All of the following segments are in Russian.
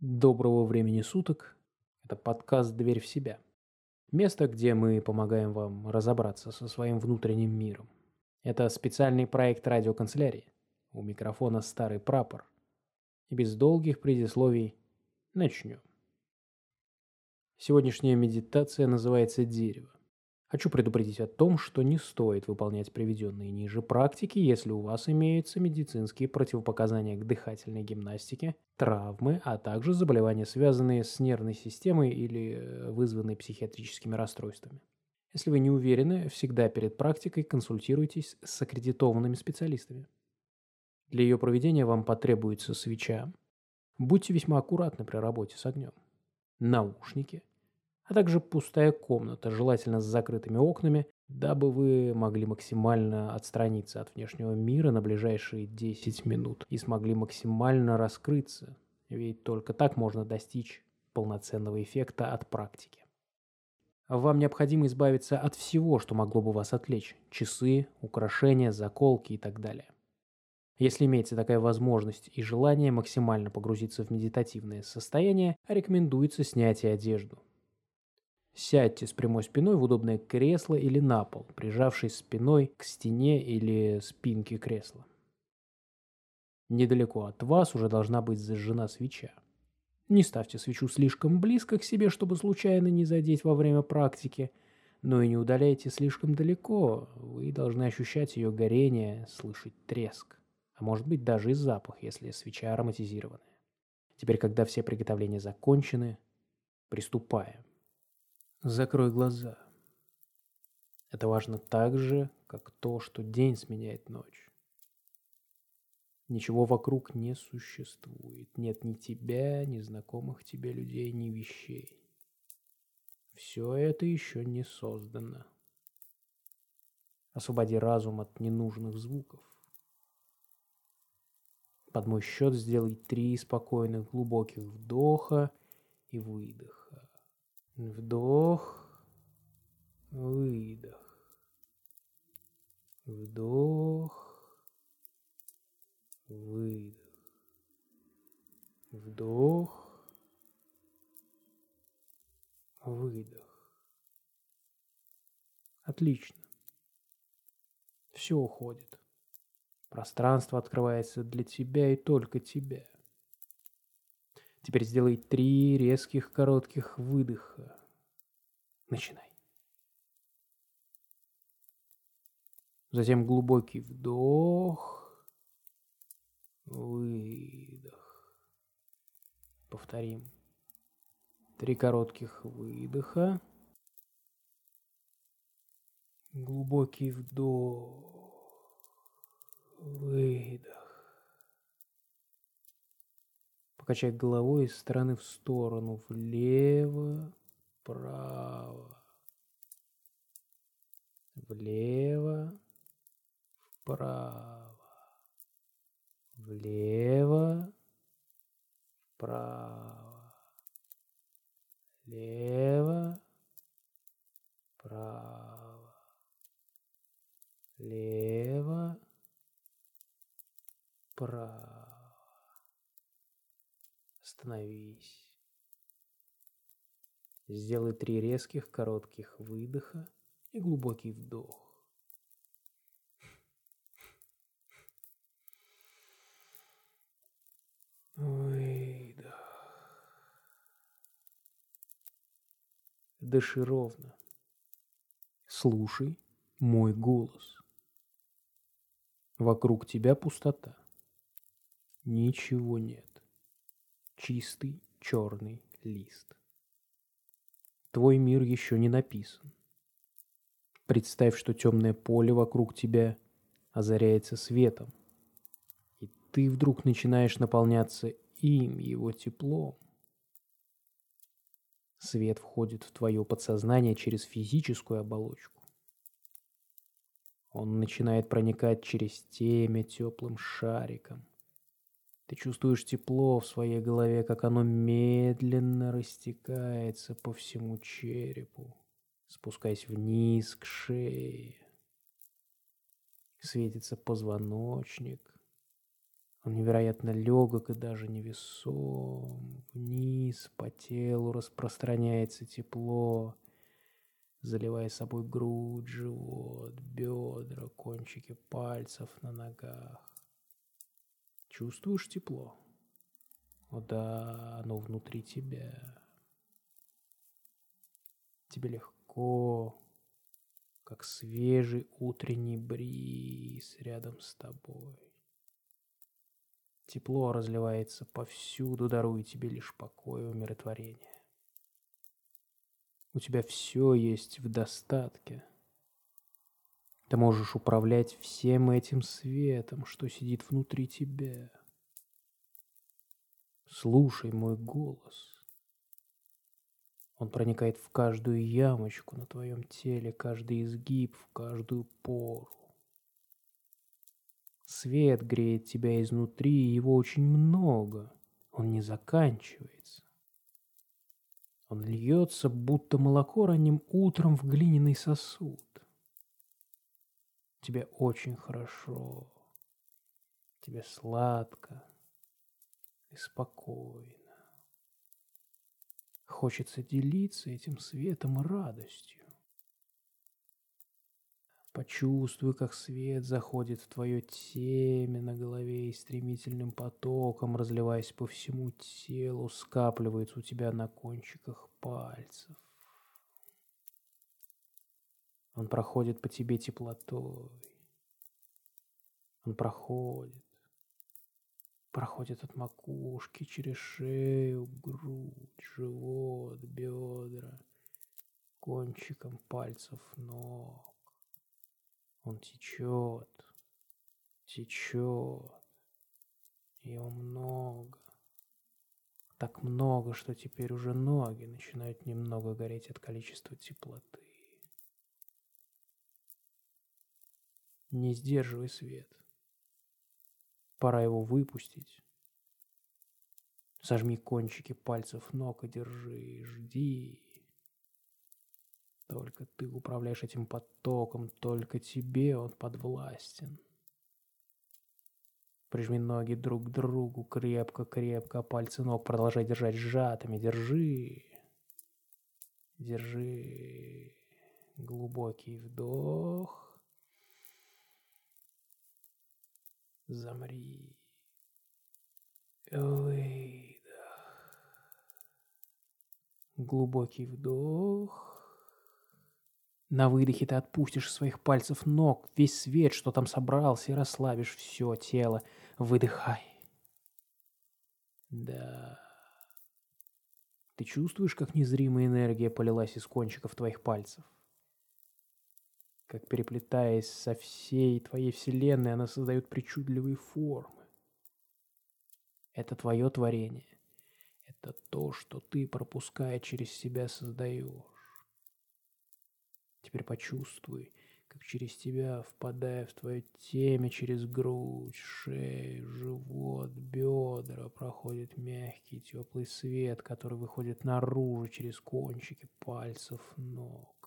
Доброго времени суток. Это подкаст «Дверь в себя». Место, где мы помогаем вам разобраться со своим внутренним миром. Это специальный проект радиоканцелярии. У микрофона старый прапор. И без долгих предисловий начнем. Сегодняшняя медитация называется «Дерево». Хочу предупредить о том, что не стоит выполнять приведенные ниже практики, если у вас имеются медицинские противопоказания к дыхательной гимнастике, травмы, а также заболевания, связанные с нервной системой или э, вызванные психиатрическими расстройствами. Если вы не уверены, всегда перед практикой консультируйтесь с аккредитованными специалистами. Для ее проведения вам потребуется свеча. Будьте весьма аккуратны при работе с огнем. Наушники – а также пустая комната, желательно с закрытыми окнами, дабы вы могли максимально отстраниться от внешнего мира на ближайшие 10 минут и смогли максимально раскрыться, ведь только так можно достичь полноценного эффекта от практики. Вам необходимо избавиться от всего, что могло бы вас отвлечь – часы, украшения, заколки и так далее. Если имеется такая возможность и желание максимально погрузиться в медитативное состояние, рекомендуется снятие одежду. Сядьте с прямой спиной в удобное кресло или на пол, прижавшись спиной к стене или спинке кресла. Недалеко от вас уже должна быть зажжена свеча. Не ставьте свечу слишком близко к себе, чтобы случайно не задеть во время практики, но и не удаляйте слишком далеко. Вы должны ощущать ее горение, слышать треск, а может быть даже и запах, если свеча ароматизированная. Теперь, когда все приготовления закончены, приступаем. Закрой глаза. Это важно так же, как то, что день сменяет ночь. Ничего вокруг не существует. Нет ни тебя, ни знакомых тебе людей, ни вещей. Все это еще не создано. Освободи разум от ненужных звуков. Под мой счет сделай три спокойных глубоких вдоха и выдоха. Вдох, выдох. Вдох, выдох. Вдох, выдох. Отлично. Все уходит. Пространство открывается для тебя и только тебя. Теперь сделай три резких коротких выдоха. Начинай. Затем глубокий вдох, выдох. Повторим. Три коротких выдоха. Глубокий вдох, выдох. Покачать головой из стороны в сторону, влево, вправо, влево, вправо, влево, вправо, лево, вправо, лево, вправо. Остановись. Сделай три резких коротких выдоха и глубокий вдох. Выдох. Дыши ровно. Слушай мой голос. Вокруг тебя пустота. Ничего нет чистый черный лист. Твой мир еще не написан. Представь, что темное поле вокруг тебя озаряется светом, и ты вдруг начинаешь наполняться им, его теплом. Свет входит в твое подсознание через физическую оболочку. Он начинает проникать через темя теплым шариком – ты чувствуешь тепло в своей голове, как оно медленно растекается по всему черепу, спускаясь вниз к шее. Светится позвоночник. Он невероятно легок и даже невесом. Вниз телу распространяется тепло, заливая собой грудь, живот, бедра, кончики пальцев на ногах. Чувствуешь тепло? О да, оно внутри тебя. Тебе легко, как свежий утренний бриз рядом с тобой. Тепло разливается повсюду, даруя тебе лишь покой и умиротворение. У тебя все есть в достатке. Ты можешь управлять всем этим светом, что сидит внутри тебя. Слушай мой голос. Он проникает в каждую ямочку на твоем теле, каждый изгиб, в каждую пору. Свет греет тебя изнутри, и его очень много. Он не заканчивается. Он льется, будто молоко ранним утром в глиняный сосуд. Тебе очень хорошо. Тебе сладко и спокойно. Хочется делиться этим светом и радостью. Почувствуй, как свет заходит в твое темя на голове и стремительным потоком, разливаясь по всему телу, скапливается у тебя на кончиках пальцев. Он проходит по тебе теплотой. Он проходит проходит от макушки через шею, грудь, живот, бедра, кончиком пальцев ног. Он течет, течет. Его много. Так много, что теперь уже ноги начинают немного гореть от количества теплоты. Не сдерживай свет. Пора его выпустить. Сожми кончики пальцев ног и держи, жди. Только ты управляешь этим потоком, только тебе он подвластен. Прижми ноги друг к другу крепко-крепко, а пальцы ног продолжай держать сжатыми. Держи. Держи. Глубокий вдох. Замри. Выдох. Глубокий вдох. На выдохе ты отпустишь своих пальцев ног весь свет, что там собрался, и расслабишь все тело. Выдыхай. Да. Ты чувствуешь, как незримая энергия полилась из кончиков твоих пальцев? Как переплетаясь со всей твоей вселенной, она создает причудливые формы. Это твое творение. Это то, что ты, пропуская через себя, создаешь. Теперь почувствуй, как через тебя, впадая в твое темя, через грудь, шею, живот, бедра, проходит мягкий теплый свет, который выходит наружу через кончики пальцев ног.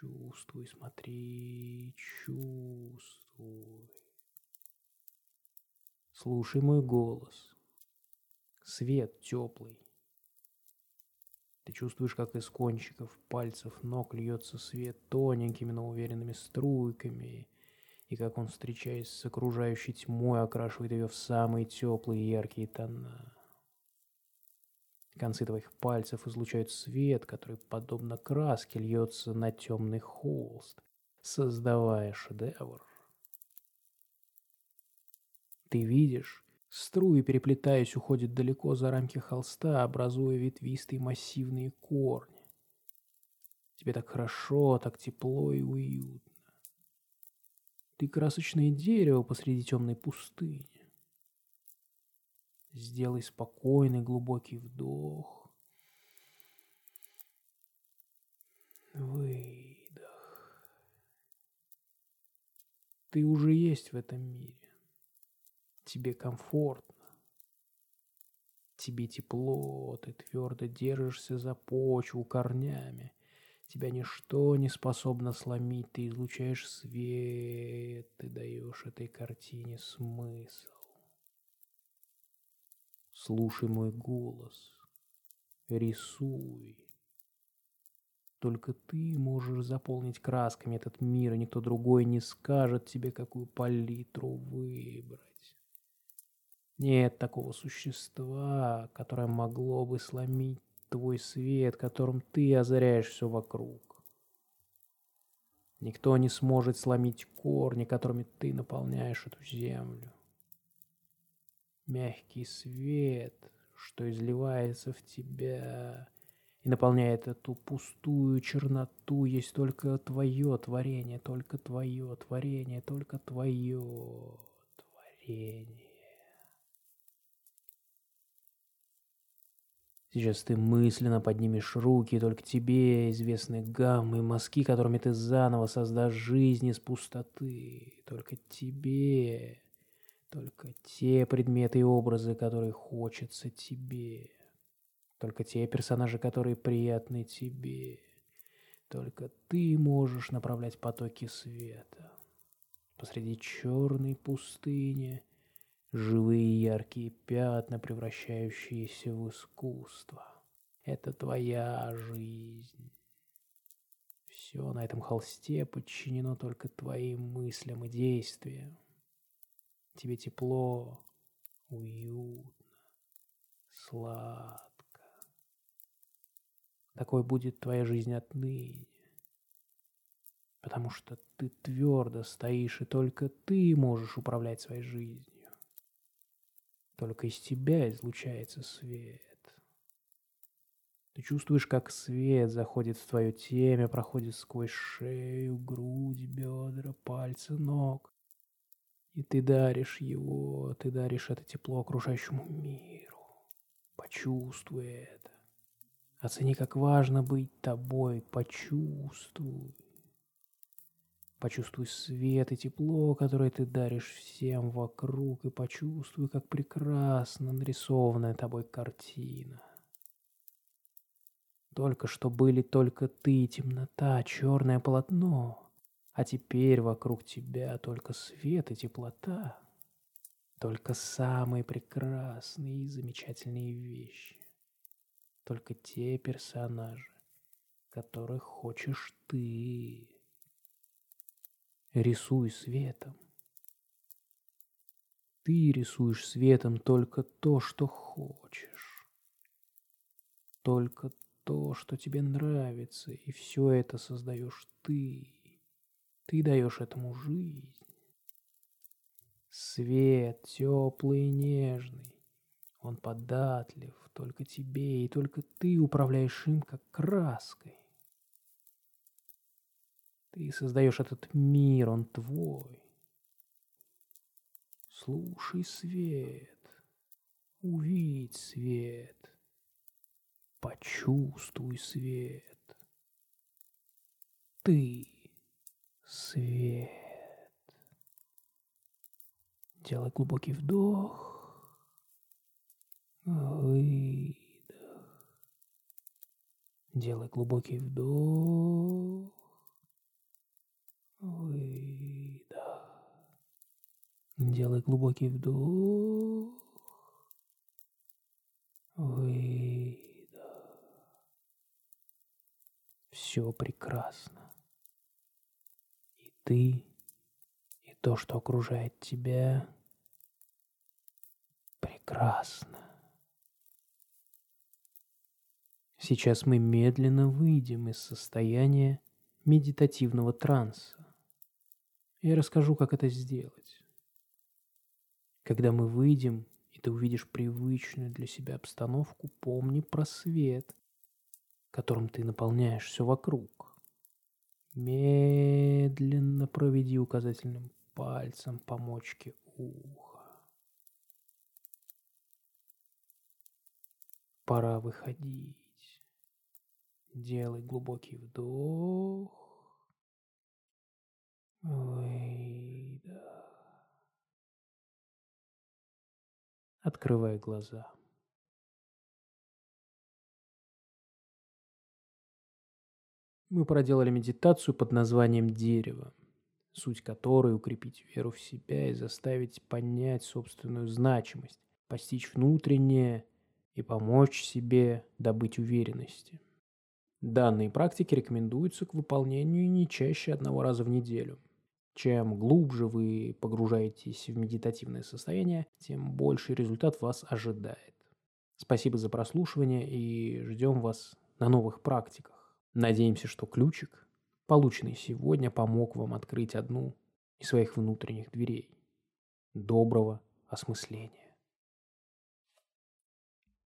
Чувствуй, смотри, чувствуй. Слушай мой голос. Свет теплый. Ты чувствуешь, как из кончиков пальцев ног льется свет тоненькими, но уверенными струйками, и как он, встречаясь с окружающей тьмой, окрашивает ее в самые теплые яркие тона. Концы твоих пальцев излучают свет, который, подобно краске, льется на темный холст, создавая шедевр. Ты видишь, струи, переплетаясь, уходят далеко за рамки холста, образуя ветвистые массивные корни. Тебе так хорошо, так тепло и уютно. Ты красочное дерево посреди темной пустыни. Сделай спокойный глубокий вдох. Выдох. Ты уже есть в этом мире. Тебе комфортно. Тебе тепло, ты твердо держишься за почву корнями. Тебя ничто не способно сломить, ты излучаешь свет, ты даешь этой картине смысл. Слушай мой голос. Рисуй. Только ты можешь заполнить красками этот мир, и никто другой не скажет тебе, какую палитру выбрать. Нет такого существа, которое могло бы сломить твой свет, которым ты озаряешь все вокруг. Никто не сможет сломить корни, которыми ты наполняешь эту землю. Мягкий свет, что изливается в тебя и наполняет эту пустую черноту, есть только твое творение, только твое творение, только твое творение. Сейчас ты мысленно поднимешь руки, только тебе известны гаммы и мазки, которыми ты заново создашь жизнь из пустоты. Только тебе, только те предметы и образы, которые хочется тебе. Только те персонажи, которые приятны тебе. Только ты можешь направлять потоки света. Посреди черной пустыни – живые яркие пятна, превращающиеся в искусство. Это твоя жизнь. Все на этом холсте подчинено только твоим мыслям и действиям. Тебе тепло, уютно, сладко. Такой будет твоя жизнь отныне. Потому что ты твердо стоишь, и только ты можешь управлять своей жизнью. Только из тебя излучается свет. Ты чувствуешь, как свет заходит в твое темя, проходит сквозь шею, грудь, бедра, пальцы, ног. И ты даришь его, ты даришь это тепло окружающему миру. Почувствуй это. Оцени, как важно быть тобой, почувствуй. Почувствуй свет и тепло, которое ты даришь всем вокруг, и почувствуй, как прекрасно нарисованная тобой картина. Только что были только ты, темнота, черное полотно, а теперь вокруг тебя только свет и теплота, только самые прекрасные и замечательные вещи, только те персонажи, которых хочешь ты. Рисуй светом. Ты рисуешь светом только то, что хочешь. Только то, что тебе нравится, и все это создаешь ты. Ты даешь этому жизнь. Свет теплый и нежный. Он податлив только тебе, и только ты управляешь им как краской. Ты создаешь этот мир, он твой. Слушай свет, увидь свет, почувствуй свет. Ты свет. Делай глубокий вдох, выдох. Делай глубокий вдох. Выдох. Делай глубокий вдох. Выдох. Все прекрасно. Ты, и то, что окружает тебя, прекрасно. Сейчас мы медленно выйдем из состояния медитативного транса. Я расскажу, как это сделать. Когда мы выйдем, и ты увидишь привычную для себя обстановку, помни про свет, которым ты наполняешь все вокруг. Медленно проведи указательным пальцем по мочке уха. Пора выходить. Делай глубокий вдох. Выдох. Открывай глаза. Мы проделали медитацию под названием «Дерево», суть которой – укрепить веру в себя и заставить понять собственную значимость, постичь внутреннее и помочь себе добыть уверенности. Данные практики рекомендуются к выполнению не чаще одного раза в неделю. Чем глубже вы погружаетесь в медитативное состояние, тем больший результат вас ожидает. Спасибо за прослушивание и ждем вас на новых практиках. Надеемся, что ключик, полученный сегодня, помог вам открыть одну из своих внутренних дверей. Доброго осмысления.